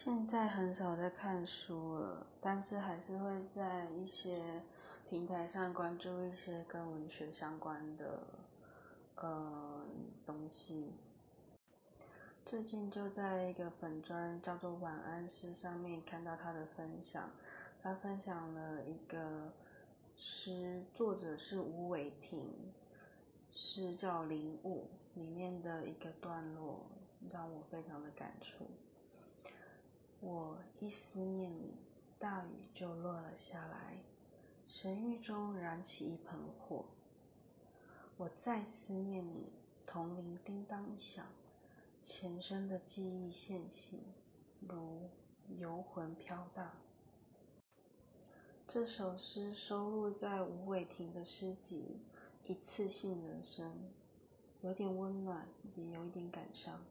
现在很少在看书了，但是还是会在一些平台上关注一些跟文学相关的呃东西。最近就在一个粉专叫做“晚安诗”上面看到他的分享，他分享了一个诗，作者是吴伟霆，诗叫《灵雾》里面的一个段落，让我非常的感触。我一思念你，大雨就落了下来，神域中燃起一盆火。我再思念你，铜铃叮当响，前生的记忆现形，如游魂飘荡。这首诗收录在吴伟霆的诗集《一次性人生》，有点温暖，也有一点感伤。